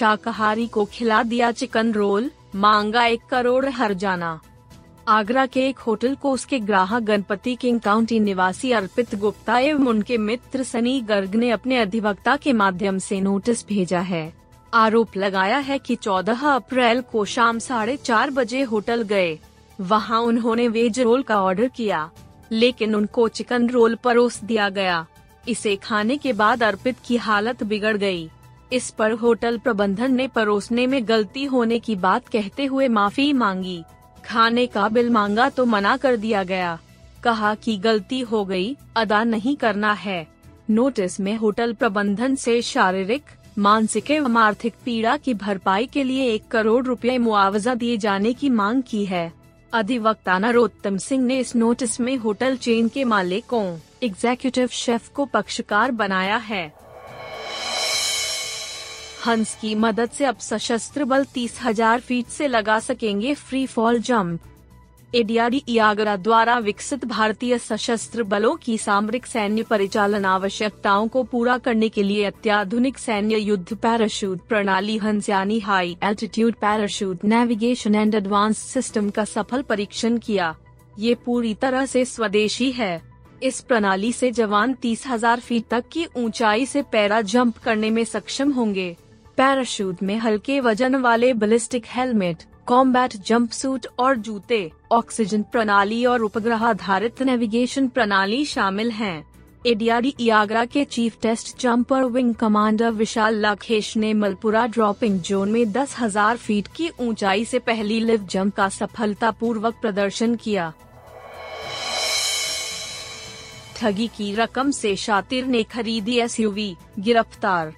शाकाहारी को खिला दिया चिकन रोल, मांगा एक करोड़ हर जाना। आगरा के एक होटल को उसके ग्राहक गणपति किंग काउंटी निवासी अर्पित गुप्ता एवं उनके मित्र सनी गर्ग ने अपने अधिवक्ता के माध्यम से नोटिस भेजा है। आरोप लगाया है कि 14 अप्रैल को शाम साढ़े चार बजे होटल गए। वहाँ उन्होंने वेज रोल का ऑर्डर किया, लेकिन उनको चिकन रोल परोस दिया गया। इसे खाने के बाद अर्पित की हालत बिगड़ गई। इस पर होटल प्रबंधन ने परोसने में गलती होने की बात कहते हुए माफ़ी मांगी। खाने का बिल मांगा तो मना कर दिया गया। कहा कि गलती हो गई, अदा नहीं करना है। नोटिस में होटल प्रबंधन से शारीरिक, मानसिक एवं आर्थिक पीड़ा की भरपाई के लिए एक करोड़ रुपए मुआवजा दिए जाने की मांग की है। अधिवक्ता नरोत्तम सिंह ने इस नोटिस में होटल चेन के मालिकों एग्जीक्यूटिव शेफ को पक्षकार बनाया है। हंस की मदद से अब सशस्त्र बल तीस हज़ार फीट से लगा सकेंगे free fall jump. ADRD Agra द्वारा विकसित भारतीय सशस्त्र बलों की सामरिक सैन्य परिचालन आवश्यकताओं को पूरा करने के लिए अत्याधुनिक सैन्य युद्ध पैराशूट प्रणाली हंस यानी high altitude parachute navigation and advance system का सफल परीक्षण किया। ये पूरी तरह से स्वदेशी है। इस प्रणाली से जवान तीस हज़ार फीट तक की ऊंचाई से पैरा जंप करने में सक्षम होंगे। पैराशूट में हल्के वज़न वाले बैलिस्टिक हेलमेट कॉम्बैट जंपसूट और जूते ऑक्सीजन प्रणाली और उपग्रह आधारित नेविगेशन प्रणाली शामिल हैं। एडीआरडी आगरा के chief test jumper wing commander Vishal Lakhesh ने मलपुरा ड्रॉपिंग जोन में दस हज़ार फीट की ऊंचाई से पहली लिफ्ट जंप का सफलतापूर्वक प्रदर्शन किया ठगी की रकम से शातिर ने खरीदी एसयूवी गिरफ़्तार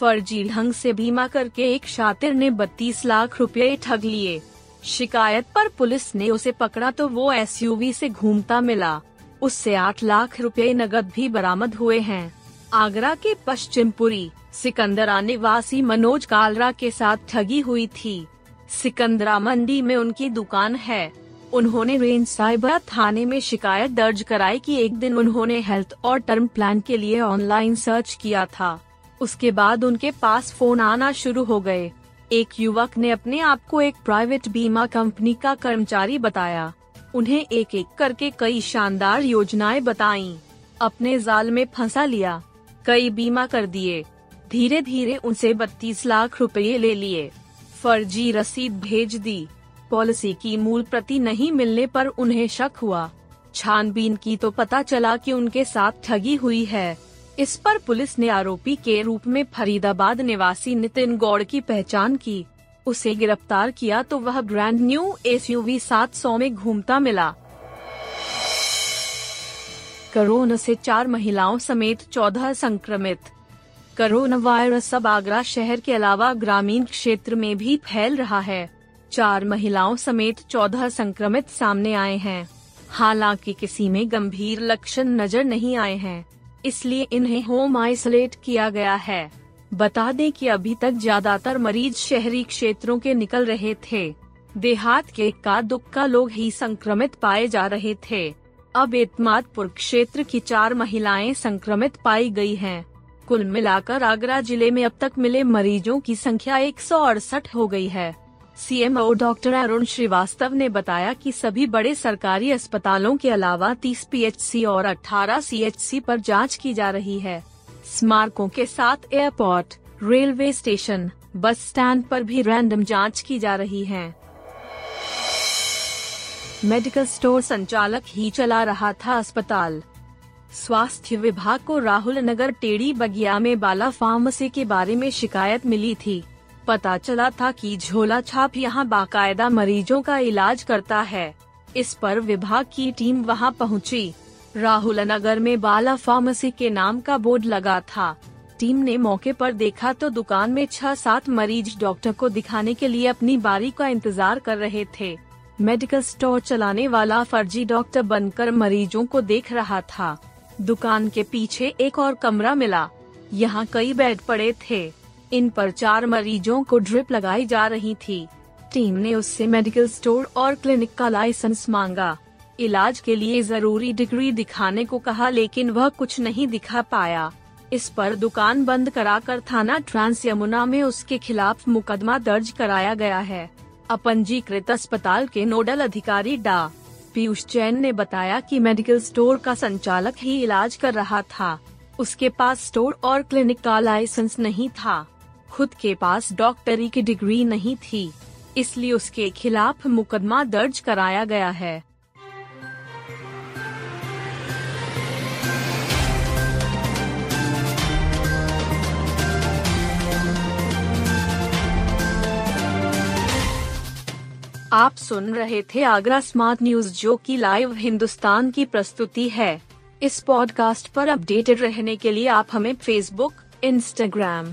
फर्जी ढंग से बीमा करके एक शातिर ने 32 लाख रुपए ठग लिए। शिकायत पर पुलिस ने उसे पकड़ा तो वो एसयूवी से घूमता मिला। उससे 8 लाख रुपए नकद भी बरामद हुए हैं। आगरा के पश्चिमपुरी सिकंदरा निवासी मनोज कालरा के साथ ठगी हुई थी। सिकंदरा मंडी में उनकी दुकान है। उन्होंने रेंज साइबर थाने में शिकायत दर्ज कराई कि एक दिन उन्होंने हेल्थ और टर्म प्लान के लिए ऑनलाइन सर्च किया था। उसके बाद उनके पास फ़ोन आना शुरू हो गए। एक युवक ने अपने आप को एक प्राइवेट बीमा कंपनी का कर्मचारी बताया। उन्हें एक एक करके कई शानदार योजनाएँ बताईं। अपने जाल में फंसा लिया। कई बीमा कर दिए। धीरे धीरे उनसे बत्तीस लाख रुपए ले लिए। फर्जी रसीद भेज दी। पॉलिसी की मूल प्रति नहीं मिलने पर उन्हें शक हुआ। छानबीन की तो पता चला कि उनके साथ ठगी हुई है। इस पर पुलिस ने आरोपी के रूप में फरीदाबाद निवासी नितिन गौड़ की पहचान की। उसे गिरफ़्तार किया तो वह brand new S U V सात सौ में घूमता मिला। कोरोना से चार महिलाओं समेत चौदह संक्रमित। कोरोना वायरस अब आगरा शहर के अलावा ग्रामीण क्षेत्र में भी फैल रहा है। चार महिलाओं समेत चौदह संक्रमित सामने आए हैं। हालाँकि किसी में गंभीर लक्षण नज़र नहीं आए हैं। इसलिए इन्हें होम आइसोलेट किया गया है। बता दें कि अभी तक ज़्यादातर मरीज़ शहरी क्षेत्रों के निकल रहे थे। देहात के का दुक्का लोग ही संक्रमित पाए जा रहे थे। अब एतमादपुर क्षेत्र की चार महिलाएँ संक्रमित पाई गई हैं। कुल मिलाकर आगरा ज़िले में अब तक मिले मरीजों की संख्या एक सौ अड़सठ हो गई है। सीएमओ डॉक्टर अरुण श्रीवास्तव ने बताया कि सभी बड़े सरकारी अस्पतालों के अलावा 30 पीएचसी और 18 सीएचसी पर जाँच की जा रही है। स्मारकों के साथ airport, railway station, bus stand पर भी रैंडम जाँच की जा रही है। मेडिकल स्टोर संचालक ही चला रहा था अस्पताल। स्वास्थ्य विभाग को राहुल नगर टेढ़ी बगिया में बाला फार्मेसी के बारे में शिकायत मिली थी। पता चला था कि झोला छाप यहाँ बाकायदा मरीजों का इलाज करता है। इस पर विभाग की टीम वहाँ पहुँची। राहुल नगर में बाला फार्मेसी के नाम का बोर्ड लगा था। टीम ने मौके पर देखा तो दुकान में छह सात मरीज़ डॉक्टर को दिखाने के लिए अपनी बारी का इंतज़ार कर रहे थे। मेडिकल स्टोर चलाने वाला फर्जी डॉक्टर बनकर मरीजों को देख रहा था। दुकान के पीछे एक और कमरा मिला। यहाँ कई बेड पड़े थे। इन पर चार मरीजों को ड्रिप लगाई जा रही थी। टीम ने उससे मेडिकल स्टोर और क्लिनिक का लाइसेंस मांगा। इलाज के लिए ज़रूरी डिग्री दिखाने को कहा, लेकिन वह कुछ नहीं दिखा पाया। इस पर दुकान बंद कराकर थाना ट्रांस यमुना में उसके खिलाफ मुकदमा दर्ज कराया गया है। अपंजीकृत अस्पताल के नोडल अधिकारी डा. पीयूष जैन ने बताया कि मेडिकल स्टोर का संचालक ही इलाज कर रहा था। उसके पास स्टोर और क्लिनिक का लाइसेंस नहीं था। खुद के पास डॉक्टरी की डिग्री नहीं थी, इसलिए उसके खिलाफ मुकदमा दर्ज कराया गया है। आप सुन रहे थे आगरा स्मार्ट न्यूज़ जो की लाइव हिंदुस्तान की प्रस्तुति है। इस पॉडकास्ट पर अपडेटेड रहने के लिए आप हमें फेसबुक इंस्टाग्राम